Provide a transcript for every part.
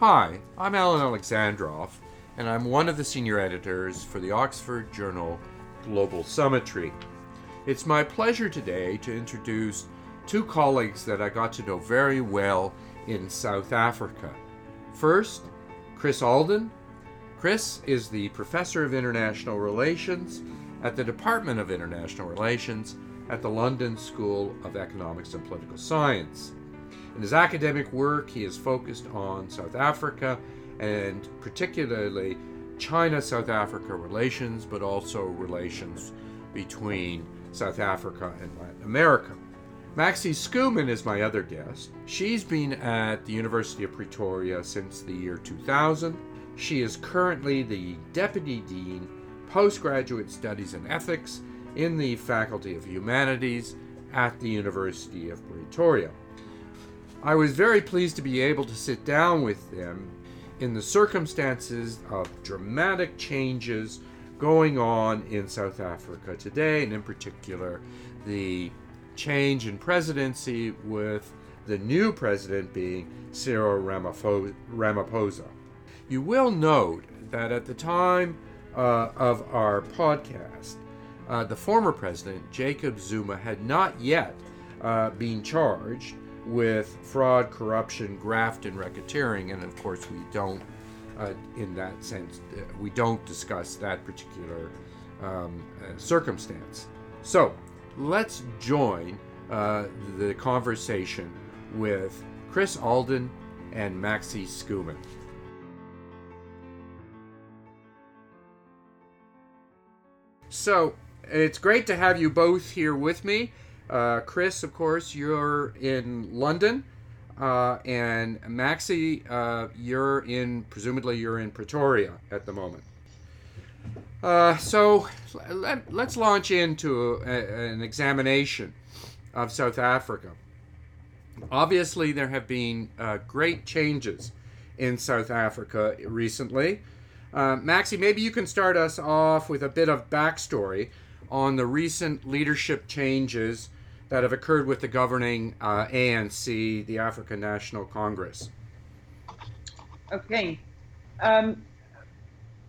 Hi, I'm Alan Alexandroff, and I'm one of the senior editors for the Oxford journal Global Summitry. It's my pleasure today to introduce two colleagues that I got to know very well in South Africa. First, Chris Alden. Chris is the Professor of International Relations at the Department of International Relations at the London School of Economics and Political Science. In his academic work, he is focused on South Africa and particularly China South Africa relations, but also relations between South Africa and Latin America. Maxi Schoeman is my other guest. She's been at the University of Pretoria since the year 2000. She is currently the Deputy Dean, Postgraduate Studies and Ethics in the Faculty of Humanities at the University of Pretoria. I was very pleased to be able to sit down with them in the circumstances of dramatic changes going on in South Africa today, and in particular, the change in presidency with the new president being Cyril Ramaphosa. You will note that at the time uh, of our podcast, uh, the former president, Jacob Zuma, had not yet uh, been charged with fraud, corruption, graft, and racketeering, and of course, we don't uh, in that sense. Uh, we don't discuss that particular um, uh, circumstance. So let's join uh, the conversation with Chris Alden and Maxi Schoeman. So it's great to have you both here with me. Uh, Chris, of course, you're in London. Uh, and Maxi, uh, you're in, presumably, you're in Pretoria at the moment. Uh, so let, us launch into a, an examination of South Africa. Obviously, there have been uh, great changes in South Africa recently. Uh, Maxi, maybe you can start us off with a bit of backstory on the recent leadership changes that have occurred with the governing uh, ANC, the African National Congress? Okay. Um,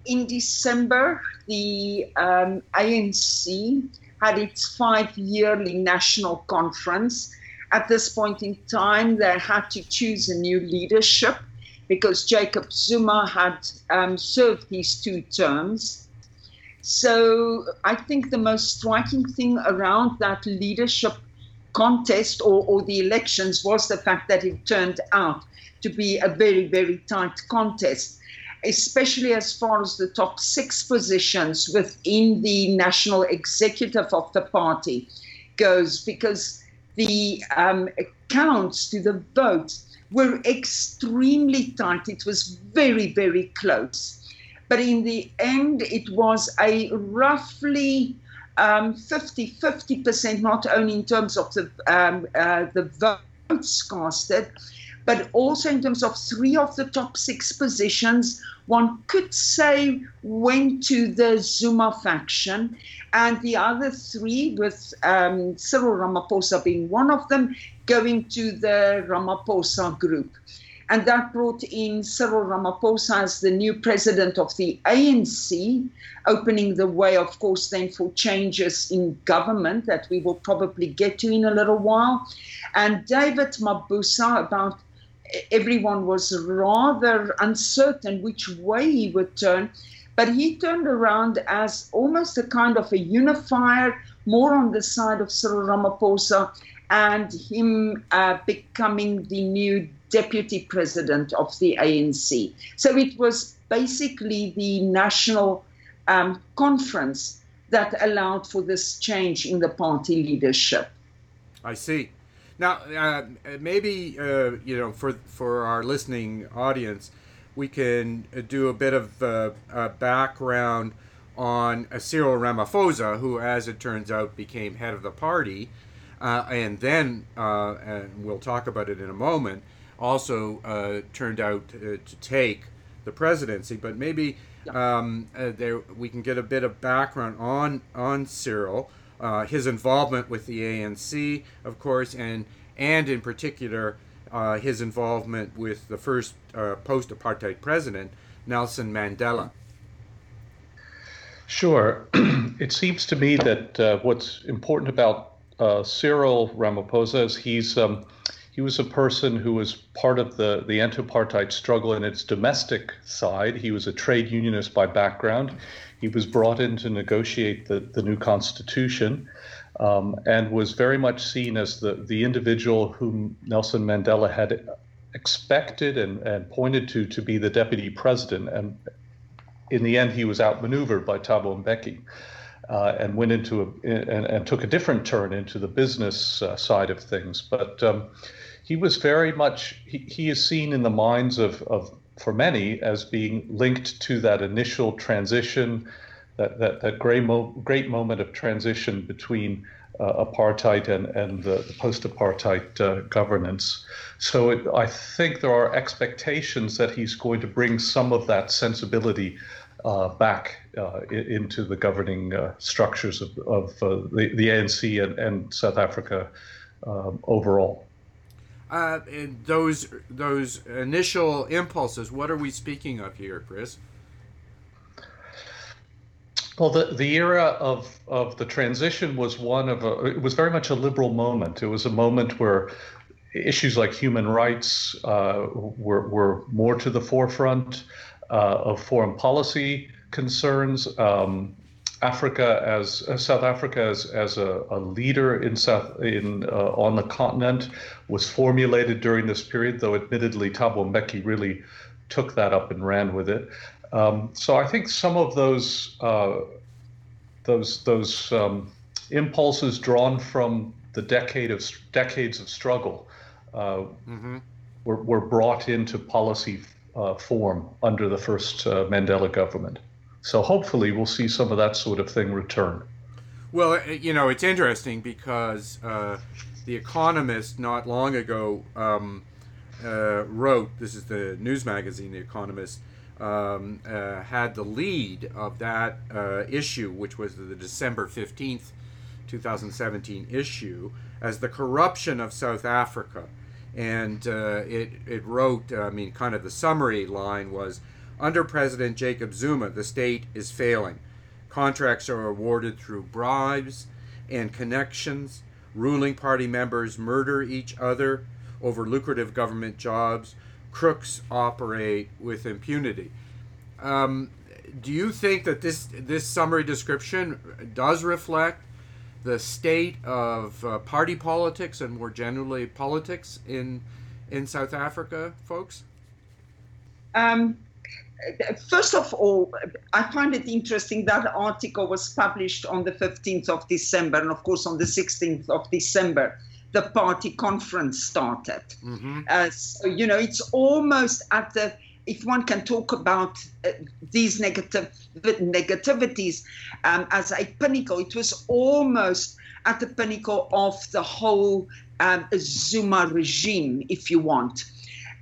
in December, the um, ANC had its five yearly national conference. At this point in time, they had to choose a new leadership because Jacob Zuma had um, served his two terms. So I think the most striking thing around that leadership contest or, or the elections was the fact that it turned out to be a very, very tight contest, especially as far as the top six positions within the national executive of the party goes, because the um, counts to the vote were extremely tight. It was very, very close. But in the end, it was a roughly um, 50 50%, not only in terms of the, um, uh, the votes casted, but also in terms of three of the top six positions, one could say went to the Zuma faction, and the other three, with um, Cyril Ramaphosa being one of them, going to the Ramaphosa group and that brought in Cyril Ramaphosa as the new president of the ANC, opening the way, of course, then for changes in government that we will probably get to in a little while. And David Mabuza, about everyone was rather uncertain which way he would turn, but he turned around as almost a kind of a unifier, more on the side of Cyril Ramaphosa, and him uh, becoming the new deputy president of the ANC. So it was basically the national um, conference that allowed for this change in the party leadership. I see. Now, uh, maybe uh, you know, for for our listening audience, we can do a bit of uh, a background on Cyril Ramaphosa, who, as it turns out, became head of the party, uh, and then, uh, and we'll talk about it in a moment also uh, turned out to, to, take the presidency. But maybe um, uh, there we can get a bit of background on on Cyril, uh, his involvement with the ANC, of course, and and in particular uh, his involvement with the first uh, post apartheid president, Nelson Mandela. Sure. it seems to me that uh, what's important about uh, Cyril Ramaphosa is he's. Um, he was a person who was part of the, the anti apartheid struggle in its domestic side. He was a trade unionist by background. He was brought in to negotiate the, the new constitution um, and was very much seen as the, the individual whom Nelson Mandela had expected and, and pointed to to be the deputy president. And in the end, he was outmaneuvered by Thabo Mbeki. Uh, and went into a and, and, took a different turn into the business uh, side of things. But um, he was very much he, he is seen in the minds of, of for many as being linked to that initial transition, that that, that great, mo- great moment of transition between uh, apartheid and, and the, the post-apartheid uh, governance. So it, I think there are expectations that he's going to bring some of that sensibility uh, back uh, into the governing uh, structures of, of uh, the, the ANC and, and South Africa um, overall uh, those those initial impulses. What are we speaking of here, Chris? Well, the, the era of, of the transition was one of a, it was very much a liberal moment. It was a moment where issues like human rights uh, were, were more to the forefront of foreign policy concerns. Um, Africa as uh, South Africa as, as a, a, leader in South in uh, on the continent was formulated during this period, though admittedly Thabo Mbeki really took that up and ran with it. Um, so I think some of those uh, those those um, impulses drawn from the decade of decades of struggle uh, mm-hmm. were, were brought into policy uh, form under the first uh, Mandela government. So hopefully we'll see some of that sort of thing return. Well, uh, you know, it's interesting because uh, The Economist not long ago um, uh, wrote this is the news magazine, The Economist. Um, uh, had the lead of that issue, which was the December 15th, 2017 issue, as the corruption of South Africa. And uh, it, it wrote, I mean, kind of the summary line was under President Jacob Zuma, the state is failing. Contracts are awarded through bribes and connections. Ruling party members murder each other over lucrative government jobs. Crooks operate with impunity. Um, do you think that this this summary description does reflect the state of uh, party politics and more generally politics in in South Africa, folks? Um, first of all, I find it interesting that article was published on the 15th of December, and of course, on the 16th of December, the party conference started. Mm-hmm. Uh, so, you know, it's almost at the if one can talk about uh, these negative negativities um, as a pinnacle, it was almost at the pinnacle of the whole um, Zuma regime, if you want.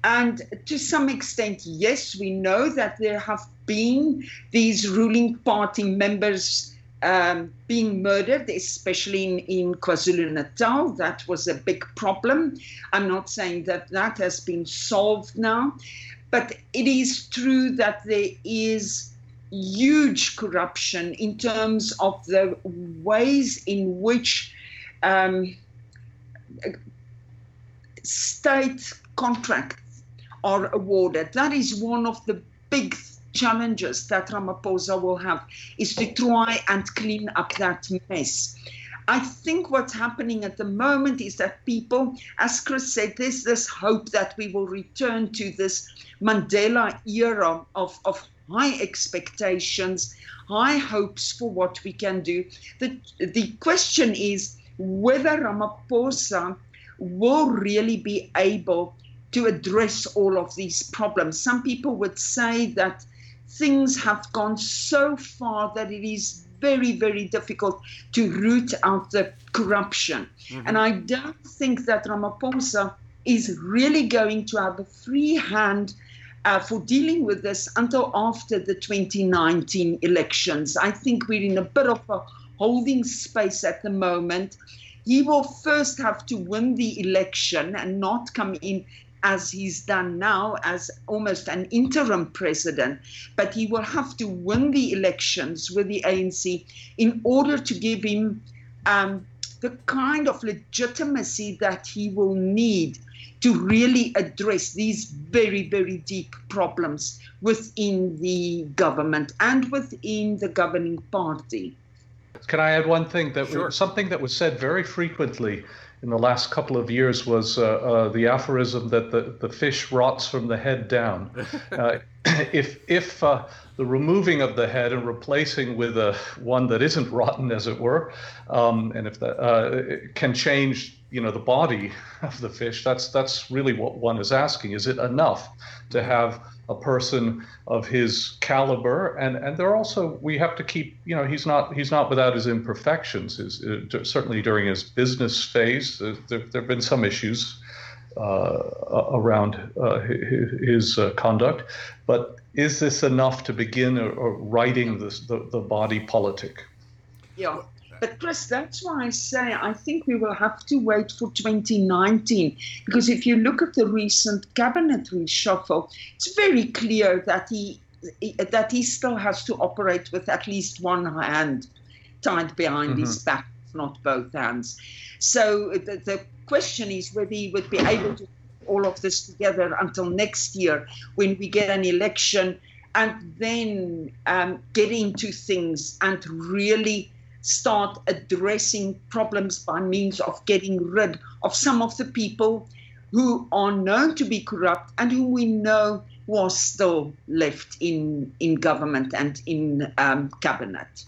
And to some extent, yes, we know that there have been these ruling party members um, being murdered, especially in, in KwaZulu Natal. That was a big problem. I'm not saying that that has been solved now, but it is true that there is huge corruption in terms of the ways in which um, state contracts are awarded. That is one of the big challenges that Ramaphosa will have is to try and clean up that mess. I think what's happening at the moment is that people, as Chris said, there's this hope that we will return to this Mandela era of, of high expectations, high hopes for what we can do. The, the question is whether Ramaphosa will really be able to address all of these problems. Some people would say that things have gone so far that it is very, very difficult to root out the corruption. Mm-hmm. And I don't think that Ramaphosa is really going to have a free hand uh, for dealing with this until after the 2019 elections. I think we're in a bit of a holding space at the moment he will first have to win the election and not come in as he's done now as almost an interim president, but he will have to win the elections with the ANC in order to give him um, the kind of legitimacy that he will need to really address these very, very deep problems within the government and within the governing party. Can I add one thing? That sure. something that was said very frequently in the last couple of years was uh, uh, the aphorism that the, the fish rots from the head down. If if uh, the removing of the head and replacing with a one that isn't rotten, as it were, um, and if that uh, can change, you know, the body of the fish, that's that's really what one is asking. Is it enough to have a person of his caliber and and there also we have to keep you know he's not he's not without his imperfections his, uh, certainly during his business phase uh, there, there have been some issues around uh, his, uh, conduct but is this enough to begin righting this, the, the body politic yeah but Chris, that's why I say I think we will have to wait for 2019 because if you look at the recent cabinet reshuffle, it's very clear that he that he still has to operate with at least one hand tied behind mm-hmm. his back, not both hands. So the, the question is whether he would be able to put all of this together until next year when we get an election and then um, get into things and really start addressing problems by means of getting rid of some of the people who are known to be corrupt and whom we know was still left in in government and in um, cabinet.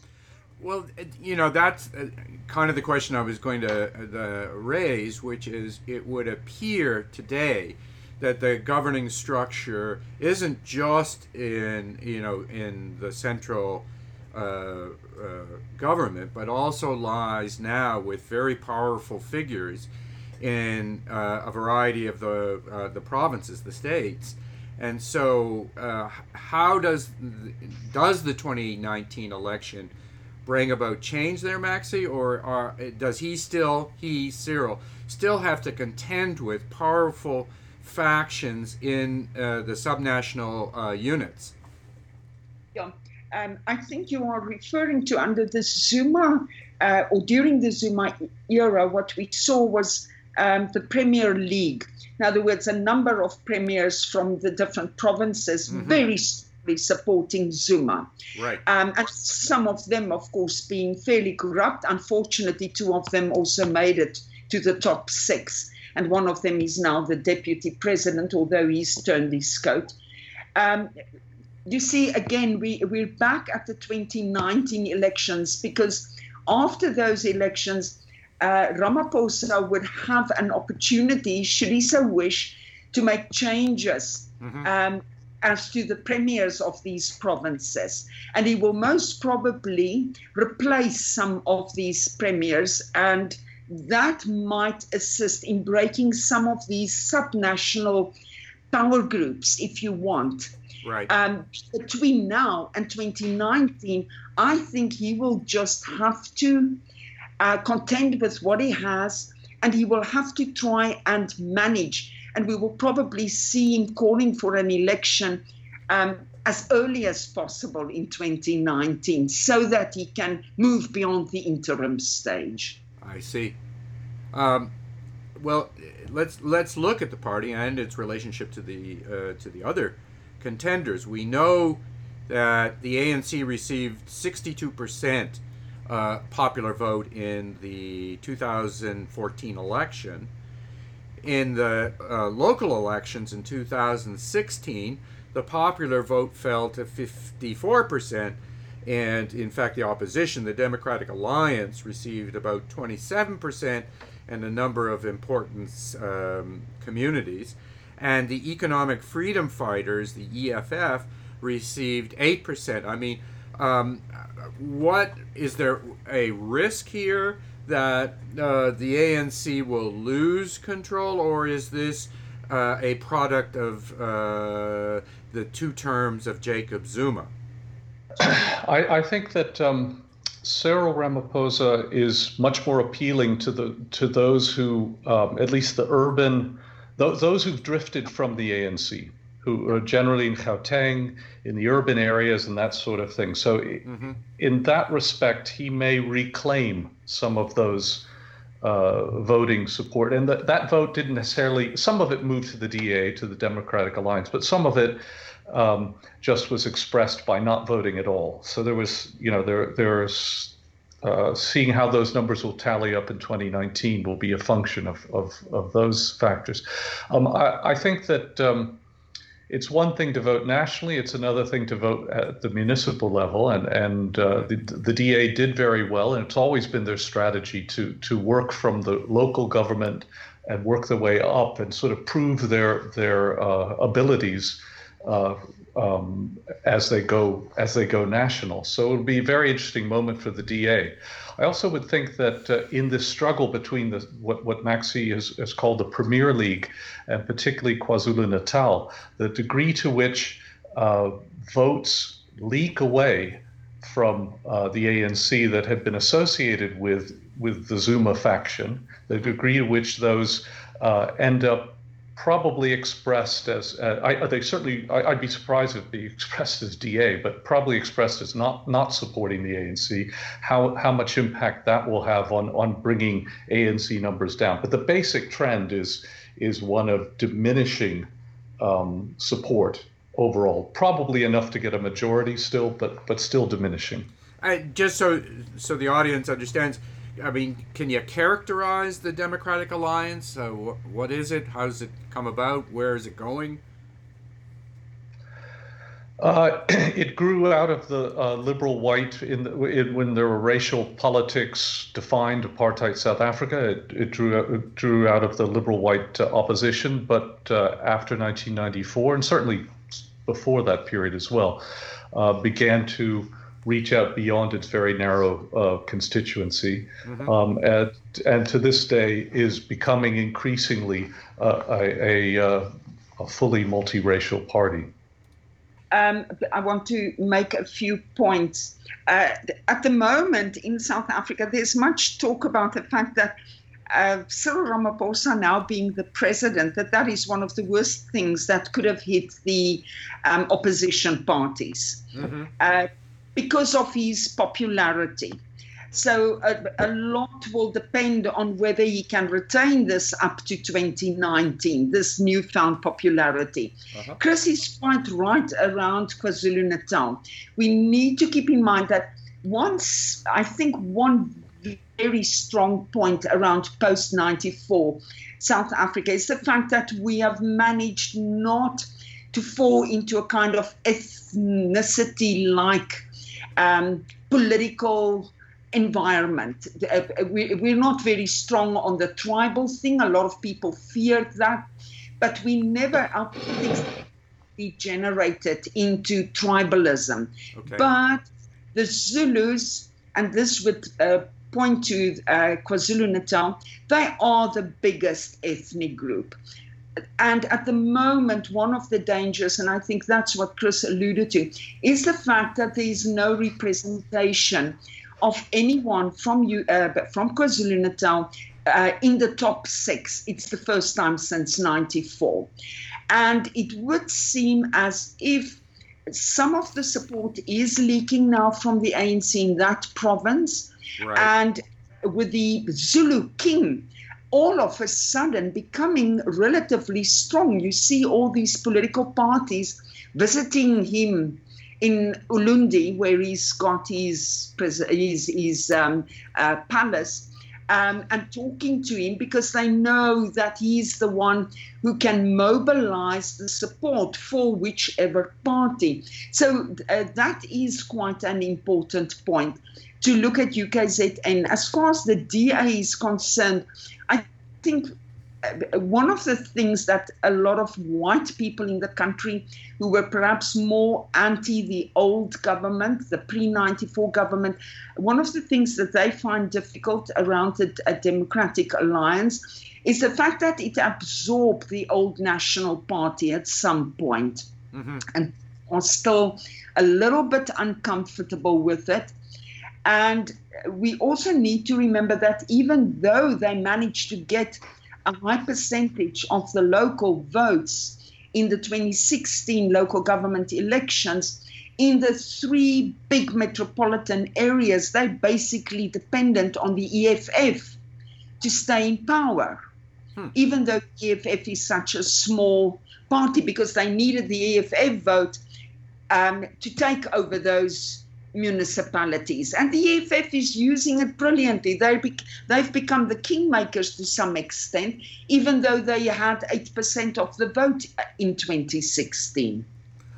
Well, you know that's uh, kind of the question I was going to uh, raise, which is it would appear today that the governing structure isn't just in you know in the central uh, uh, government, but also lies now with very powerful figures in uh, a variety of the the provinces, the states. And so, how does does the 2019 election bring about change there, Maxi, or are, does he still he Cyril still have to contend with powerful factions in uh, the subnational units? Yeah um, I think you are referring to under the Zuma uh, or during the Zuma era, what we saw was um, the Premier League. In other words, a number of premiers from the different provinces mm-hmm. very strongly supporting Zuma. Right. Um, and some of them, of course, being fairly corrupt. Unfortunately, two of them also made it to the top six. And one of them is now the deputy president, although he's turned his coat. Um, you see, again, we, we're back at the 2019 elections because after those elections, uh, Ramaphosa would have an opportunity, should he so wish, to make changes mm-hmm. um, as to the premiers of these provinces. And he will most probably replace some of these premiers, and that might assist in breaking some of these subnational power groups, if you want. Right. Um, between now and 2019, I think he will just have to uh, contend with what he has, and he will have to try and manage. And we will probably see him calling for an election um, as early as possible in 2019 so that he can move beyond the interim stage. I see. Um, well, let's let's look at the party and its relationship to the uh, to the other contenders. We know that the ANC received 62% uh, popular vote in the 2014 election. In the uh, local elections in 2016, the popular vote fell to 54%, and in fact, the opposition, the Democratic Alliance, received about 27%, and a number of important um, communities. And the Economic Freedom Fighters, the EFF, received 8%. I mean, um, what is there a risk here that uh, the ANC will lose control, or is this uh, a product of uh, the two terms of Jacob Zuma? I, I think that um, Cyril Ramaphosa is much more appealing to the to those who, um, at least the urban, th- those who've drifted from the ANC, who are generally in Gauteng, in the urban areas, and that sort of thing. So, mm-hmm. in that respect, he may reclaim some of those uh, voting support, and that that vote didn't necessarily. Some of it moved to the DA, to the Democratic Alliance, but some of it um, just was expressed by not voting at all. So there was, you know, there there's uh, seeing how those numbers will tally up in 2019 will be a function of of, of those factors. Um, I, I, think that. Um, it's one thing to vote nationally; it's another thing to vote at the municipal level. And and uh, the the DA did very well, and it's always been their strategy to to work from the local government and work their way up and sort of prove their their uh, abilities uh, um, as they go as they go national. So it'll be a very interesting moment for the DA. I also would think that uh, in this struggle between the what what Maxi has, has called the Premier League and particularly KwaZulu Natal, the degree to which uh, votes leak away from uh, the ANC that have been associated with with the Zuma faction, the degree to which those uh, end up probably expressed as uh, I, they certainly I, would be surprised if they expressed as DA, but probably expressed as not not supporting the ANC. How how much impact that will have on on bringing ANC numbers down? But the basic trend is is one of diminishing um, support overall. Probably enough to get a majority still, but but still diminishing. Uh, just so so the audience understands I mean, can you characterize the Democratic Alliance? Uh, wh- what is it? How does it come about? Where is it going? Uh, it grew out of the uh, liberal white in, the, in, when there were racial politics defined apartheid South Africa. It, it drew it drew out of the liberal white uh, opposition, but uh, after 1994 and certainly before that period as well, uh, began to reach out beyond its very narrow uh, constituency, mm-hmm. um, and, and to this day is becoming increasingly uh, a, a, uh, a, fully multiracial party. Um, I want to make a few points. Uh, at the moment in South Africa, there's much talk about the fact that uh, Cyril Ramaphosa now being the president, that that is one of the worst things that could have hit the um, opposition parties. Mm-hmm. Uh, because of his popularity. So a, a, lot will depend on whether he can retain this up to 2019, this newfound popularity. Uh-huh. Chris is quite right around KwaZulu Natal. We need to keep in mind that once, I think, one very strong point around post 94 South Africa is the fact that we have managed not to fall into a kind of ethnicity like um, political environment. Uh, we're not very strong on the tribal thing. A lot of people feared that, but we never our politics degenerated into tribalism. Okay. But the Zulus, and this would uh, point to uh, KwaZulu Natal, they are the biggest ethnic group and at the moment, one of the dangers, and I think that's what Chris alluded to, is the fact that there is no representation of anyone from you uh, from KwaZulu Natal uh, in the top six. It's the first time since '94, and it would seem as if some of the support is leaking now from the ANC in that province, right. and with the Zulu King all of a sudden becoming relatively strong. You see all these political parties visiting him in Ulundi, where he's got his his, his um, uh, palace. Um, and talking to him because they know that he's the one who can mobilize the support for whichever party. So uh, that is quite an important point to look at UKZN. As far as the DA is concerned, think uh, one of the things that a lot of white people in the country who were perhaps more anti the old government, the pre 94 government, one of the things that they find difficult around the, a democratic alliance is the fact that it absorbed the old National Party at some point mm-hmm. and are still a little bit uncomfortable with it. And we also need to remember that even though they managed to get a high percentage of the local votes in the 2016 local government elections, in the three big metropolitan areas, they're basically dependent on the EFF to stay in power. Hmm. Even though the EFF is such a small party, because they needed the EFF vote um, to take over those municipalities. And the EFF is using it brilliantly. They be- they've become the kingmakers to some extent, even though they had 8% of the vote in 2016.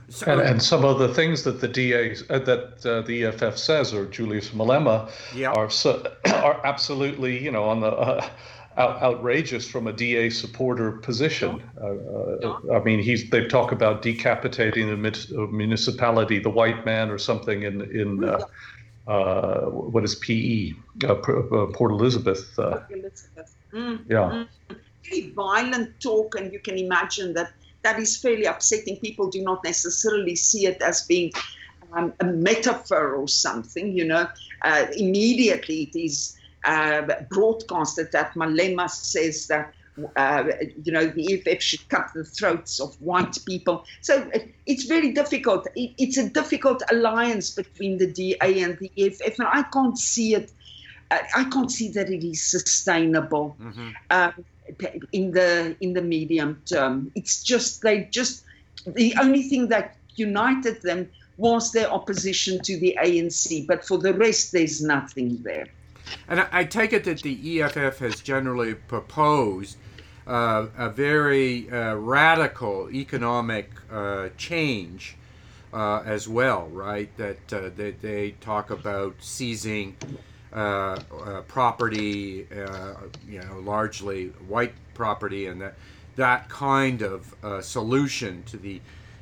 So, and, and, some of the things that the DA uh, that uh, the EFF says, or Julius Malema, yeah. are so, are absolutely you know on the uh, out, outrageous from a DA supporter position. Uh, uh, I mean, he's they talk about decapitating the municipality, the white man, or something in in uh, uh what is PE, uh, uh, Port Elizabeth. Port Elizabeth. Mm, yeah. Mm. Very violent talk, and you can imagine that that is fairly upsetting. People do not necessarily see it as being um, a metaphor or something. You know, immediately it is uh, broadcasted that Malema says that uh, you know the EFF should cut the throats of white people. So it's very difficult. It, it's a difficult alliance between the DA and the EFF, and I can't see it. Uh, I can't see that it is sustainable mm-hmm. uh, in the in the medium term. It's just they just the only thing that united them was their opposition to the ANC, but for the rest, there's nothing there. And I, take it that the EFF has generally proposed uh, a very uh, radical economic uh, change uh, as well, right? That, uh, that they talk about seizing uh, property, you know, largely white property, and that that kind of solution to the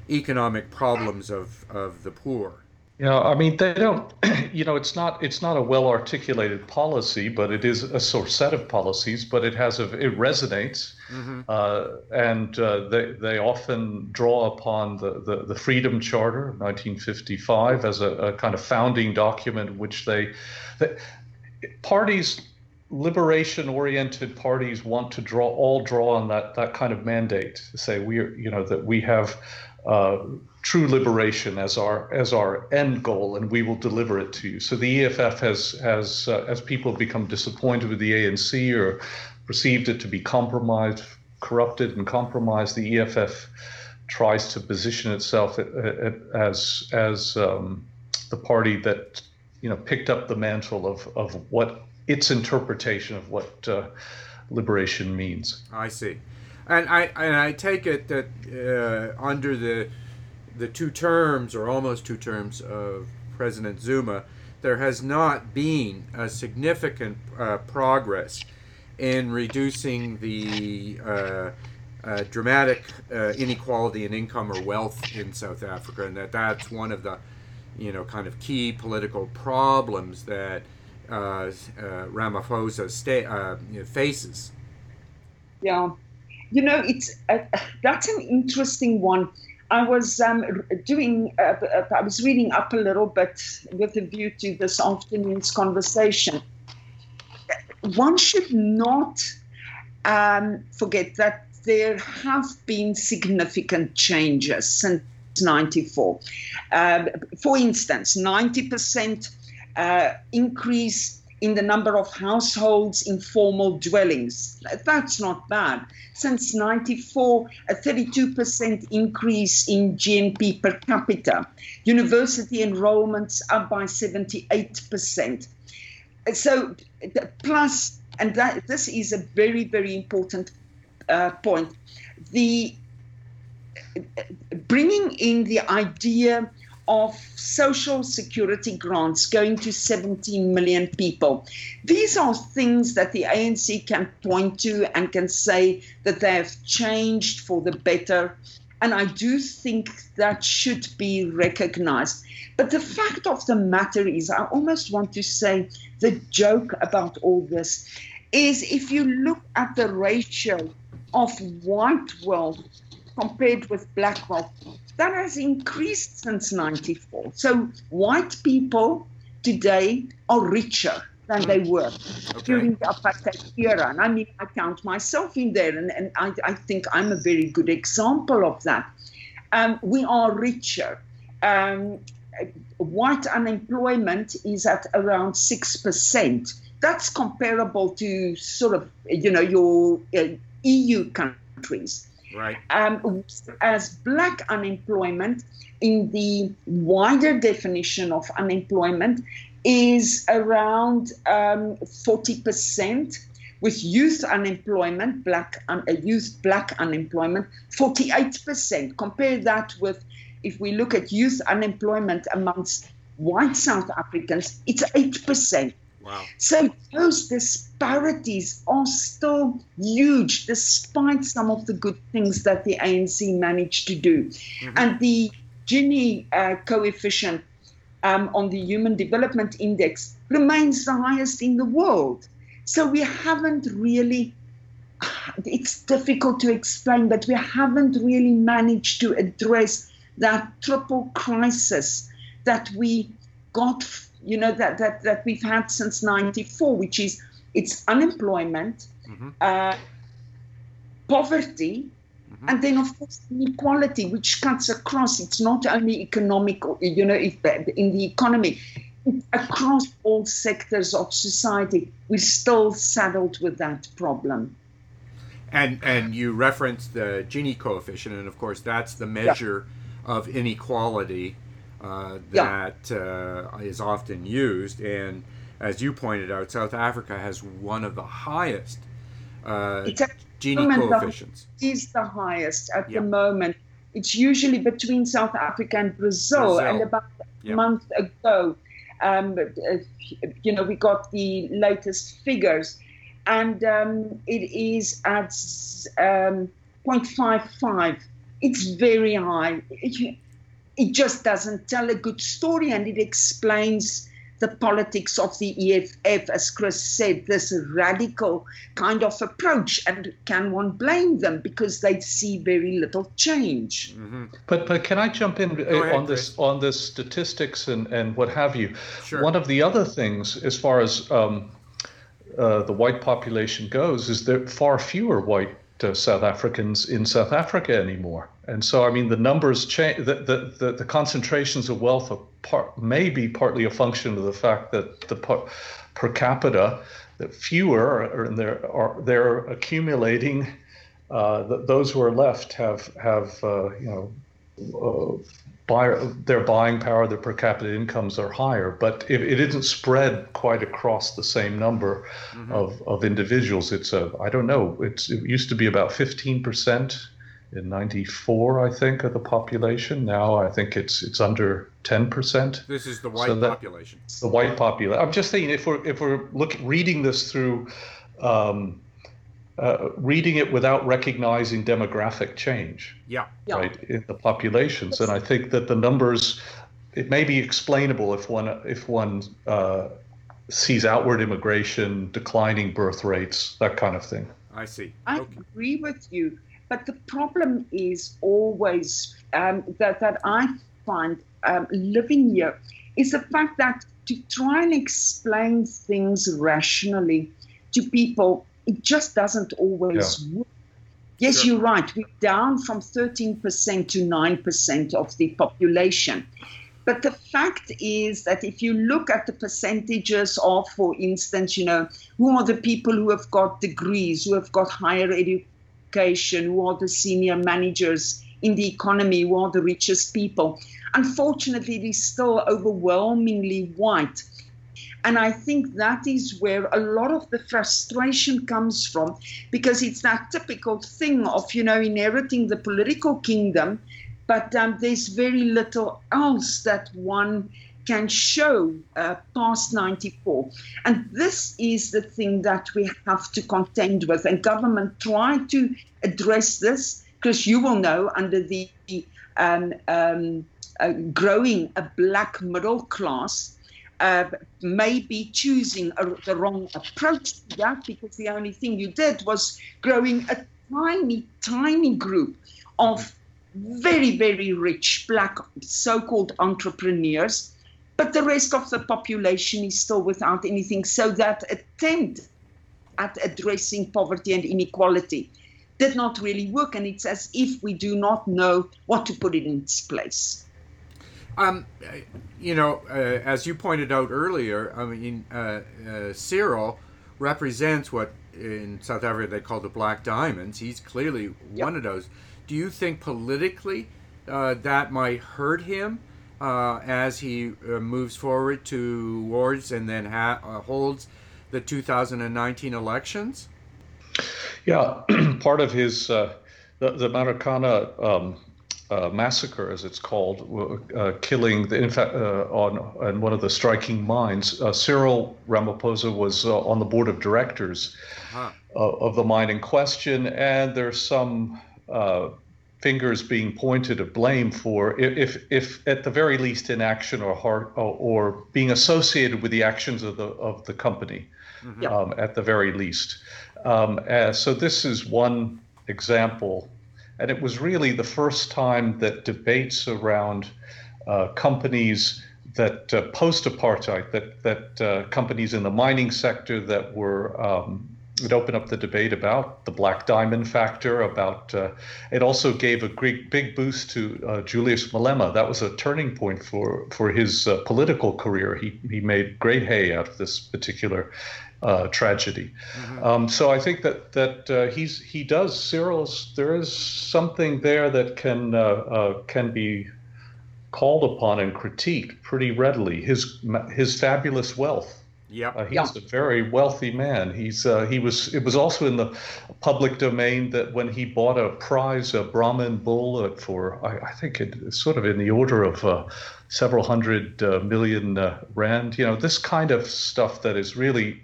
economic problems of, of the poor. Yeah, I mean they don't. You know, it's not it's not a well articulated policy, but it is a sort of set of policies. But it has a it resonates, mm-hmm. uh, and uh, they they often draw upon the, the, the Freedom Charter, 1955, as a, a, kind of founding document, which they, they parties liberation oriented parties want to draw all draw on that that kind of mandate to say we are you know that we have uh, true liberation as our as our end goal, and we will deliver it to you. So the EFF has has uh, as people have become disappointed with the ANC or perceived it to be compromised, corrupted, and compromised, the EFF tries to position itself as as um, the party that you know picked up the mantle of of what its interpretation of what uh, liberation means. I see, and I and I take it that uh, under the the two terms, or almost two terms, of President Zuma, there has not been a significant uh, progress in reducing the uh, uh, dramatic uh, inequality in income or wealth in South Africa, and that that's one of the, you know, kind of key political problems that uh, uh, Ramaphosa sta- faces. Yeah, you know, it's that's an interesting one I was um, doing, uh, uh, I was reading up a little bit with a view to this afternoon's conversation. One should not um, forget that there have been significant changes since 94. Uh, for instance, 90% uh, increase in the number of households in formal dwellings. That's not bad. Since 94, a 32% increase in GNP per capita. University enrollments up by 78%. So, plus, and that this is a very, very important uh, point, the bringing in the idea of social security grants going to 17 million people. These are things that the ANC can point to and can say that they have changed for the better. And I do think that should be recognized. But the fact of the matter is, I almost want to say the joke about all this is if you look at the ratio of white wealth compared with black wealth, that has increased since 94. So white people today are richer than they Hmm. were during the apartheid era. And I mean, I count myself in there, and, and I, I think I'm a very good example of that. Um, we are richer. Um, white unemployment is at around 6%. That's comparable to sort of, you know, your uh, EU countries. Right. Um, as black unemployment, in the wider definition of unemployment, is around um, 40%, with youth unemployment, black un- uh, youth black unemployment, 48%. Compare that with if we look at youth unemployment amongst white South Africans, it's 8%. Wow. So those disparities are still huge, despite some of the good things that the ANC managed to do. Mhm. And the Gini uh, coefficient um, on the Human Development Index remains the highest in the world. So we haven't really, it's difficult to explain, but we haven't really managed to address that triple crisis that we got you know that that that we've had since 94 which is it's unemployment Mhm. uh, poverty Mhm. and then of course inequality which cuts across. It's not only economic you know if in the economy it's across all sectors of society. We're still saddled with that problem. And and you referenced the Gini coefficient, and of course that's the measure of inequality uh, Yeah. uh, is often used. And as you pointed out, South Africa has one of the highest uh, Gini coefficients. is the highest at Yeah. the moment. It's usually between South Africa and Brazil. Brazil. And about Yeah. a month ago, um, uh, you know, we got the latest figures, and um, it is at um, 0.55. It's very high. It, it just doesn't tell a good story, and it explains the politics of the EFF, as Chris said, this radical kind of approach. And can one blame them because they see very little change? hmm But but can I jump in uh, ahead, on this on this statistics and and what have you? Sure. One of the other things, as far as um, uh, the white population goes, is there far fewer white uh, South Africans in South Africa anymore. And so, I mean, the numbers change. The, the, the, the concentrations of wealth are part, may be partly a function of the fact that the per, per capita, that fewer are, and they're, are they're accumulating. Uh, th- those who are left have have uh, you know uh, buy, their buying power, their per capita incomes are higher, but it, it isn't spread quite across the same number Mm-hmm. of, of individuals. It's a I don't know. It's it used to be about 15 percent in '94, I think, of the population. Now I think it's it's under 10 percent. This is the white So that- population. The white population. I'm just saying if we're if we're look reading this through. Um, uh, reading it without recognizing demographic change Yeah. Yeah. right in the populations and i think that the numbers it may be explainable if one if one uh, sees outward immigration declining birth rates that kind of thing I see. I Okay. agree with you, but the problem is always um, that that I find um, living here is the fact that to try and explain things rationally to people, it just doesn't always work. Yes, Sure. you're right. We're down from 13% to 9% of the population. But the fact is that if you look at the percentages of, for instance, you know, who are the people who have got degrees, who have got higher education, who are the senior managers in the economy, who are the richest people, unfortunately, it is still overwhelmingly white. And I think that is where a lot of the frustration comes from because it's that typical thing of, you know, inheriting the political kingdom, but um, there's very little else that one can show uh, past 94. And this is the thing that we have to contend with. And government try to address this because you will know under the um, um, uh, growing a black middle class, uh, maybe choosing a, the wrong approach to that because the only thing you did was growing a tiny, tiny group of very, very rich black so called entrepreneurs but the rest of the population is still without anything. So that attempt at addressing poverty and inequality did not really work, and it's as if we do not know what to put in its place. Um, you know, uh, as you pointed out earlier, I mean, uh, uh, Cyril represents what in South Africa they call the black diamonds. He's clearly yep. one of those. Do you think politically uh, that might hurt him uh, as he uh, moves forward towards and then ha- holds the 2019 elections? Yeah, part of his the, the Marikana um, uh, massacre, as it's called, uh, killing the in fact uh, on, on one of the striking mines. Uh, Cyril Ramaphosa was uh, on the board of directors uh-huh. of the mine in question, and there's some fingers being pointed of blame for if, if at the very least inaction or heart or, or being associated with the actions of the of the company, mm-hmm. um, at the very least. Um, so this is one example and it was really the first time that debates around uh, companies that uh, post apartheid, that, that uh, companies in the mining sector that were, um, it opened up the debate about the black diamond factor, about, uh, it also gave a great big boost to uh, Julius Malema. That was a turning point for, for his uh, political career. He, he made great hay out of this particular uh, tragedy. Mm-hmm. Um, so I think that that uh, he's he does Cyril's there is something there that can uh, uh can be called upon and critiqued pretty readily. His his fabulous wealth. Yeah, uh, he's yep. a very wealthy man. He's uh, he was. It was also in the public domain that when he bought a prize, a Brahman bull for I, I think it's sort of in the order of several hundred million rand. You know, this kind of stuff that is really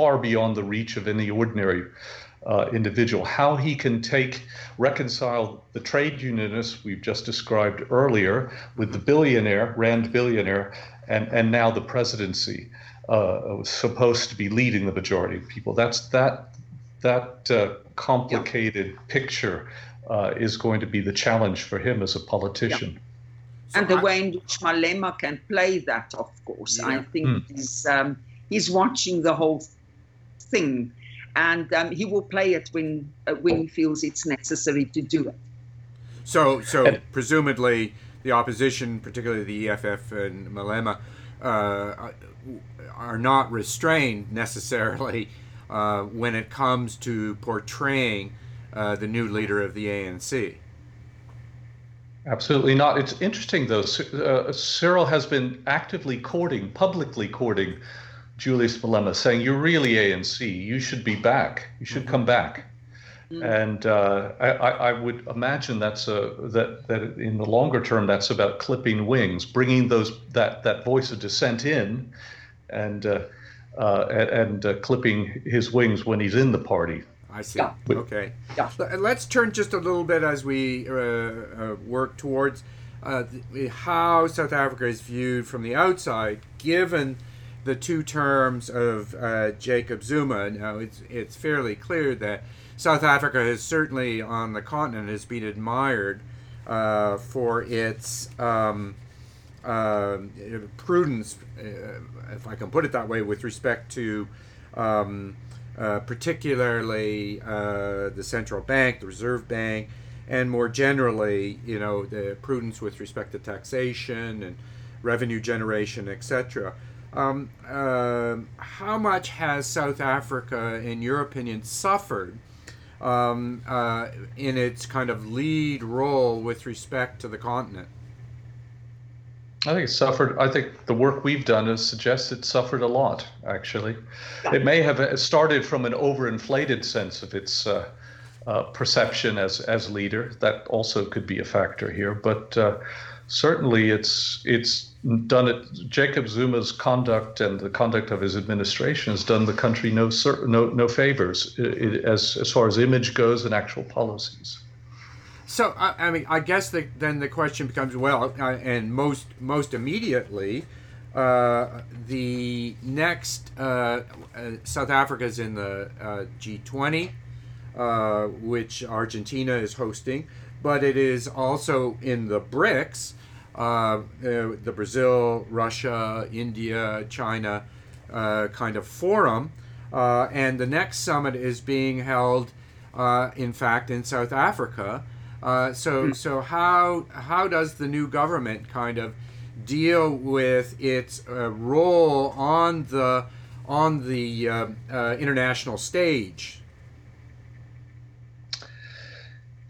far beyond the reach of any ordinary uh, individual. How he can take, reconcile the trade unionists we've just described earlier with the billionaire, Rand billionaire, and, and now the presidency uh, was supposed to be leading the majority of people. That's that that uh, complicated picture uh, is going to be the challenge for him as a politician. So and the I, way in which Malema can play that, of course, yeah. I think mm. is um, he's watching the whole thing, and um, he will play it when uh, when he feels it's necessary to do it. So, so and, presumably the opposition, particularly the EFF and Malema, uh, are not restrained necessarily uh, when it comes to portraying uh, the new leader of the ANC. Absolutely not. It's interesting, though. Uh, Cyril has been actively courting, publicly courting Julius Malema saying, You're really ANC. You should be back. You should come back. Mm-hmm. And uh, I, I, would imagine that's a, that that in the longer term that's about clipping wings, bringing those that that voice of dissent in, and uh, uh, and uh, clipping his wings when he's in the party. I see. Yeah. Okay. Yeah. Let's turn just a little bit as we uh, uh, work towards how South Africa is viewed from the outside, given the two terms of uh, Jacob Zuma. Now, it's it's fairly clear that South Africa has certainly on the continent has been admired uh, for its um, uh, prudence, uh, if I can put it that way, with respect to. Um, uh, particularly uh, the central bank, the Reserve Bank, and more generally, you know, the prudence with respect to taxation and revenue generation, etc. Um, uh, how much has South Africa, in your opinion, suffered um, uh, in its kind of lead role with respect to the continent? I think it suffered. I think the work we've done has suggested it suffered a lot. Actually, it may have started from an overinflated sense of its uh, uh, perception as as leader. That also could be a factor here, but uh, certainly it's it's done it. Jacob Zuma's conduct and the conduct of his administration has done the country no no no favors it, as as far as image goes and actual policies. So I, I mean, I guess the, then the question becomes well, uh, and most most immediately, uh, the next uh, uh South Africa is in the uh, G20, uh, which Argentina is hosting, but it is also in the BRICS uh, the Brazil, Russia, India, China uh, kind of forum. Uh, and the next summit is being held, uh, in fact, in South Africa. Uh, so, hmm. so how how does the new government kind of deal with its role on the on the international stage?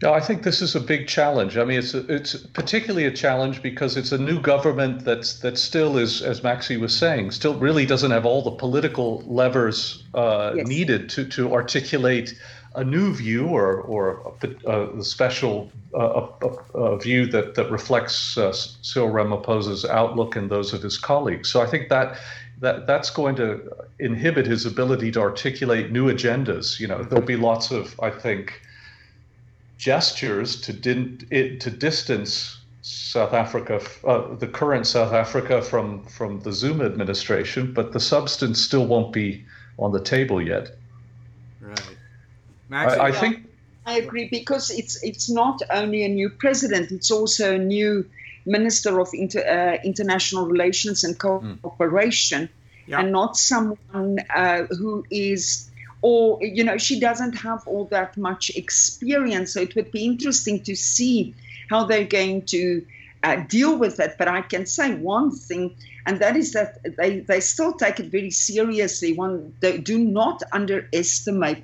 No, I think this is a big challenge. I mean, it's a, it's particularly a challenge because it's a new government that's that still is, as Maxi was saying, still really doesn't have all the political levers uh, yes. needed to to articulate a new view or or a, a special uh, a, a, view that that reflects uh, Cyril Ramaphosa's outlook and those of his colleagues. So I think that that that's going to inhibit his ability to articulate new agendas. You know, there'll be lots of I think gestures to, din- it, to distance South Africa, uh, the current South Africa, from from the Zuma administration, but the substance still won't be on the table yet. Right. Max, I, I think I agree because it's it's not only a new president; it's also a new minister of inter, uh, international relations and hmm. cooperation, mm. yeah. and not someone uh, who is or you know she doesn't have all that much experience. So it would be interesting to see how they're going to uh, deal with it. But i can say one thing and that is that they, they still take it very seriously. One they do not underestimate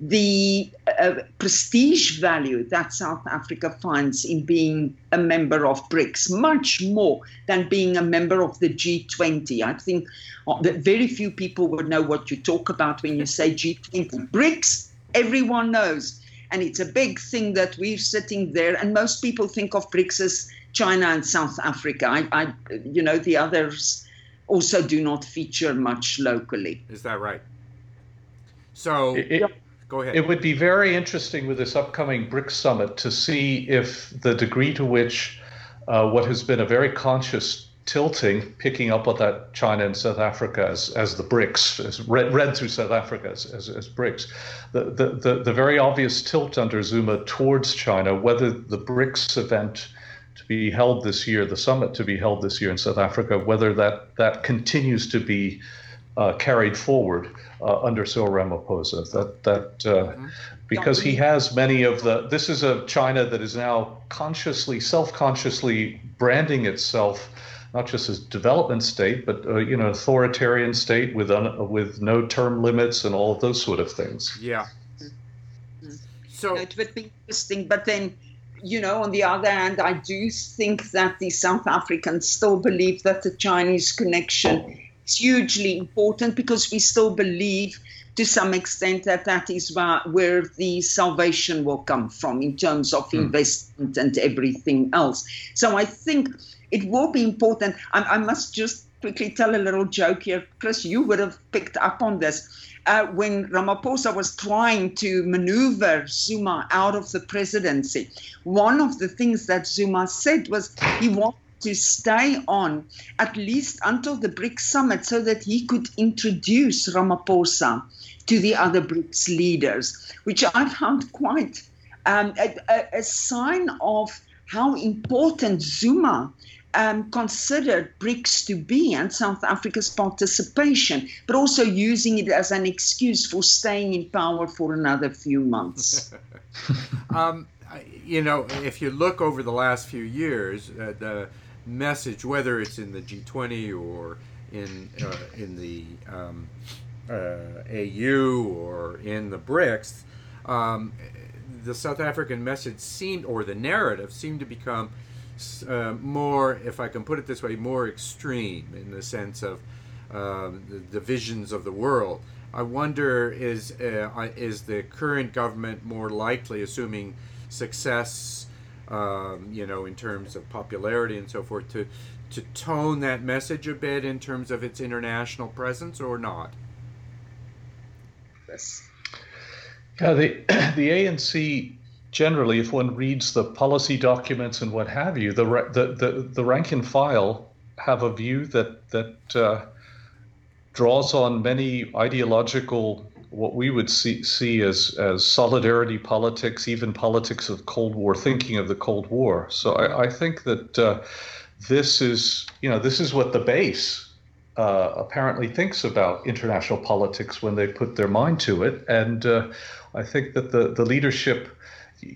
the uh, prestige value that South Africa finds in being a member of BRICS, much more than being a member of the G20. I think uh, that very few people would know what you talk about when you say G20. BRICS, everyone knows. And it's a big thing that we're sitting there, and most people think of BRICS as China and South Africa. I, I you know, the others also do not feature much locally. Is that right? So. It, it, Go ahead. It would be very interesting with this upcoming BRICS summit to see if the degree to which uh, what has been a very conscious tilting, picking up on that China and South Africa as, as the BRICS, as read, read through South Africa as, as, as BRICS, the, the, the, the very obvious tilt under Zuma towards China, whether the BRICS event to be held this year, the summit to be held this year in South Africa, whether that, that continues to be uh, carried forward uh, under Cyril Ramaphosa. That that uh, mm-hmm. because he has many of the. This is a China that is now consciously, self-consciously branding itself not just as development state, but uh, you know, authoritarian state with un, with no term limits and all of those sort of things. Yeah. Mm-hmm. So it would be interesting, but then, you know, on the other hand, I do think that the South Africans still believe that the Chinese connection it's hugely important because we still believe to some extent that that is where the salvation will come from in terms of mm. investment and everything else. So I think it will be important. I, I, must just quickly tell a little joke here. Chris, you would have picked up on this. Uh, when Ramaphosa was trying to maneuver Zuma out of the presidency, one of the things that Zuma said was he wanted to stay on at least until the BRICS summit so that he could introduce Ramaphosa to the other BRICS leaders, which I found quite um, a, a, sign of how important Zuma um, considered BRICS to be and South Africa's participation, but also using it as an excuse for staying in power for another few months. um, you know, if you look over the last few years, uh, the message, whether it's in the G20 or in uh, in the um, uh, AU or in the BRICS, um, the South African message seemed, or the narrative seemed to become uh, more, if I can put it this way, more extreme in the sense of um, the divisions of the world. I wonder is uh, is the current government more likely, assuming success um, you know, in terms of popularity and so forth, to to tone that message a bit in terms of its international presence or not? Yes. Yeah, the the ANC generally, if one reads the policy documents and what have you, the the the, the rank and file have a view that that uh, draws on many ideological what we would see, see as, as solidarity politics, even politics of Cold War, thinking of the Cold War. So I, I think that uh, this is, you know, this is what the base uh, apparently thinks about international politics when they put their mind to it. And uh, I think that the, the leadership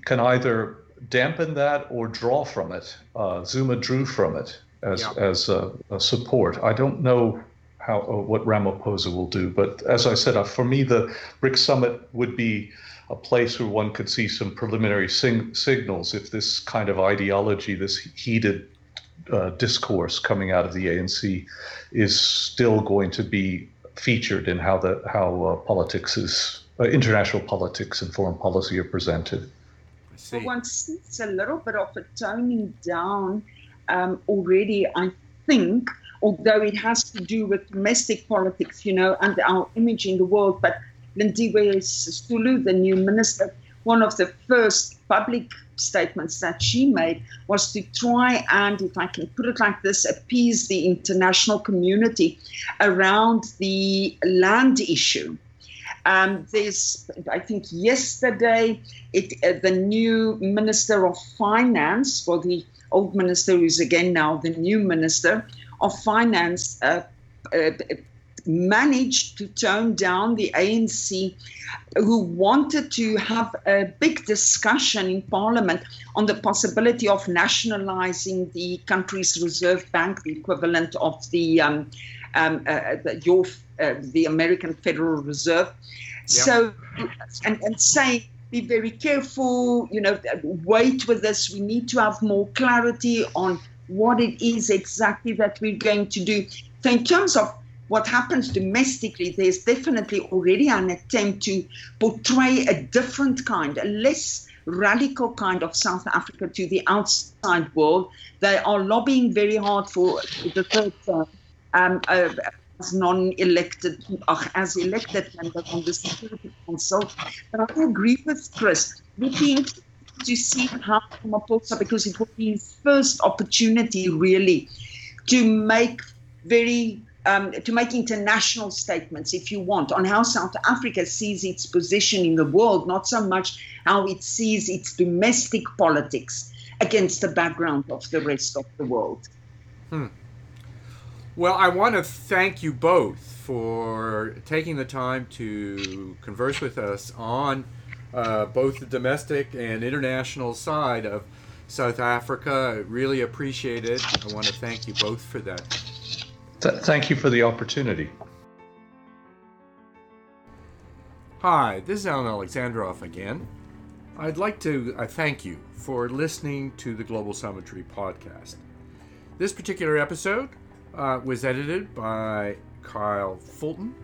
can either dampen that or draw from it. Uh, Zuma drew from it as, yeah. as a, a support. I don't know how uh, what Ramaphosa will do. But as I said, uh, for me, the BRICS summit would be a place where one could see some preliminary sing- signals if this kind of ideology, this heated uh, discourse coming out of the ANC, is still going to be featured in how the how uh, politics is uh, international politics and foreign policy are presented. Well, one sees a little bit of a toning down um, already. I think although it has to do with domestic politics, you know, and our image in the world. But Lindiwe Sisulu, the new minister, one of the first public statements that she made was to try and, if I can put it like this, appease the international community around the land issue. Um, there's, I think, yesterday, it, uh, the new Minister of Finance, or the old minister who's again now the new minister, of Finance uh, uh, managed to tone down the ANC, who wanted to have a big discussion in Parliament on the possibility of nationalizing the country's reserve bank, the equivalent of the um, um, uh, the, your, uh, the American Federal Reserve. Yep. So, and, and saying be very careful, you know, wait with this. We need to have more clarity on what it is exactly that we're going to do. So, in terms of what happens domestically, there's definitely already an attempt to portray a different kind, a less radical kind of South Africa to the outside world. They are lobbying very hard for the third term. Um, uh, as non-elected, uh, as elected members on the Security Council. But I agree with Chris. Would be to see how Ramaphosa, because it be his first opportunity really to make very um, to make international statements, if you want, on how South Africa sees its position in the world, not so much how it sees its domestic politics against the background of the rest of the world. Hmm. Well, I want to thank you both for taking the time to converse with us on uh, both the domestic and international side of South Africa. I really appreciate it. I want to thank you both for that. Th- thank you for the opportunity. Hi, this is Alan Alexandroff again. I'd like to uh, thank you for listening to the Global Summitry podcast. This particular episode uh, was edited by Kyle Fulton.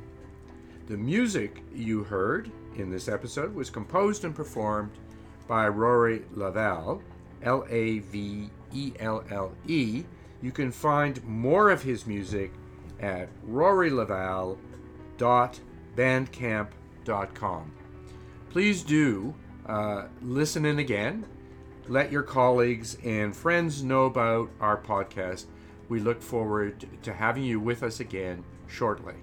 The music you heard in this episode was composed and performed by Rory Lavelle, L A V E L L E. You can find more of his music at rorylavelle.bandcamp.com. Please do uh, listen in again. Let your colleagues and friends know about our podcast. We look forward to having you with us again shortly.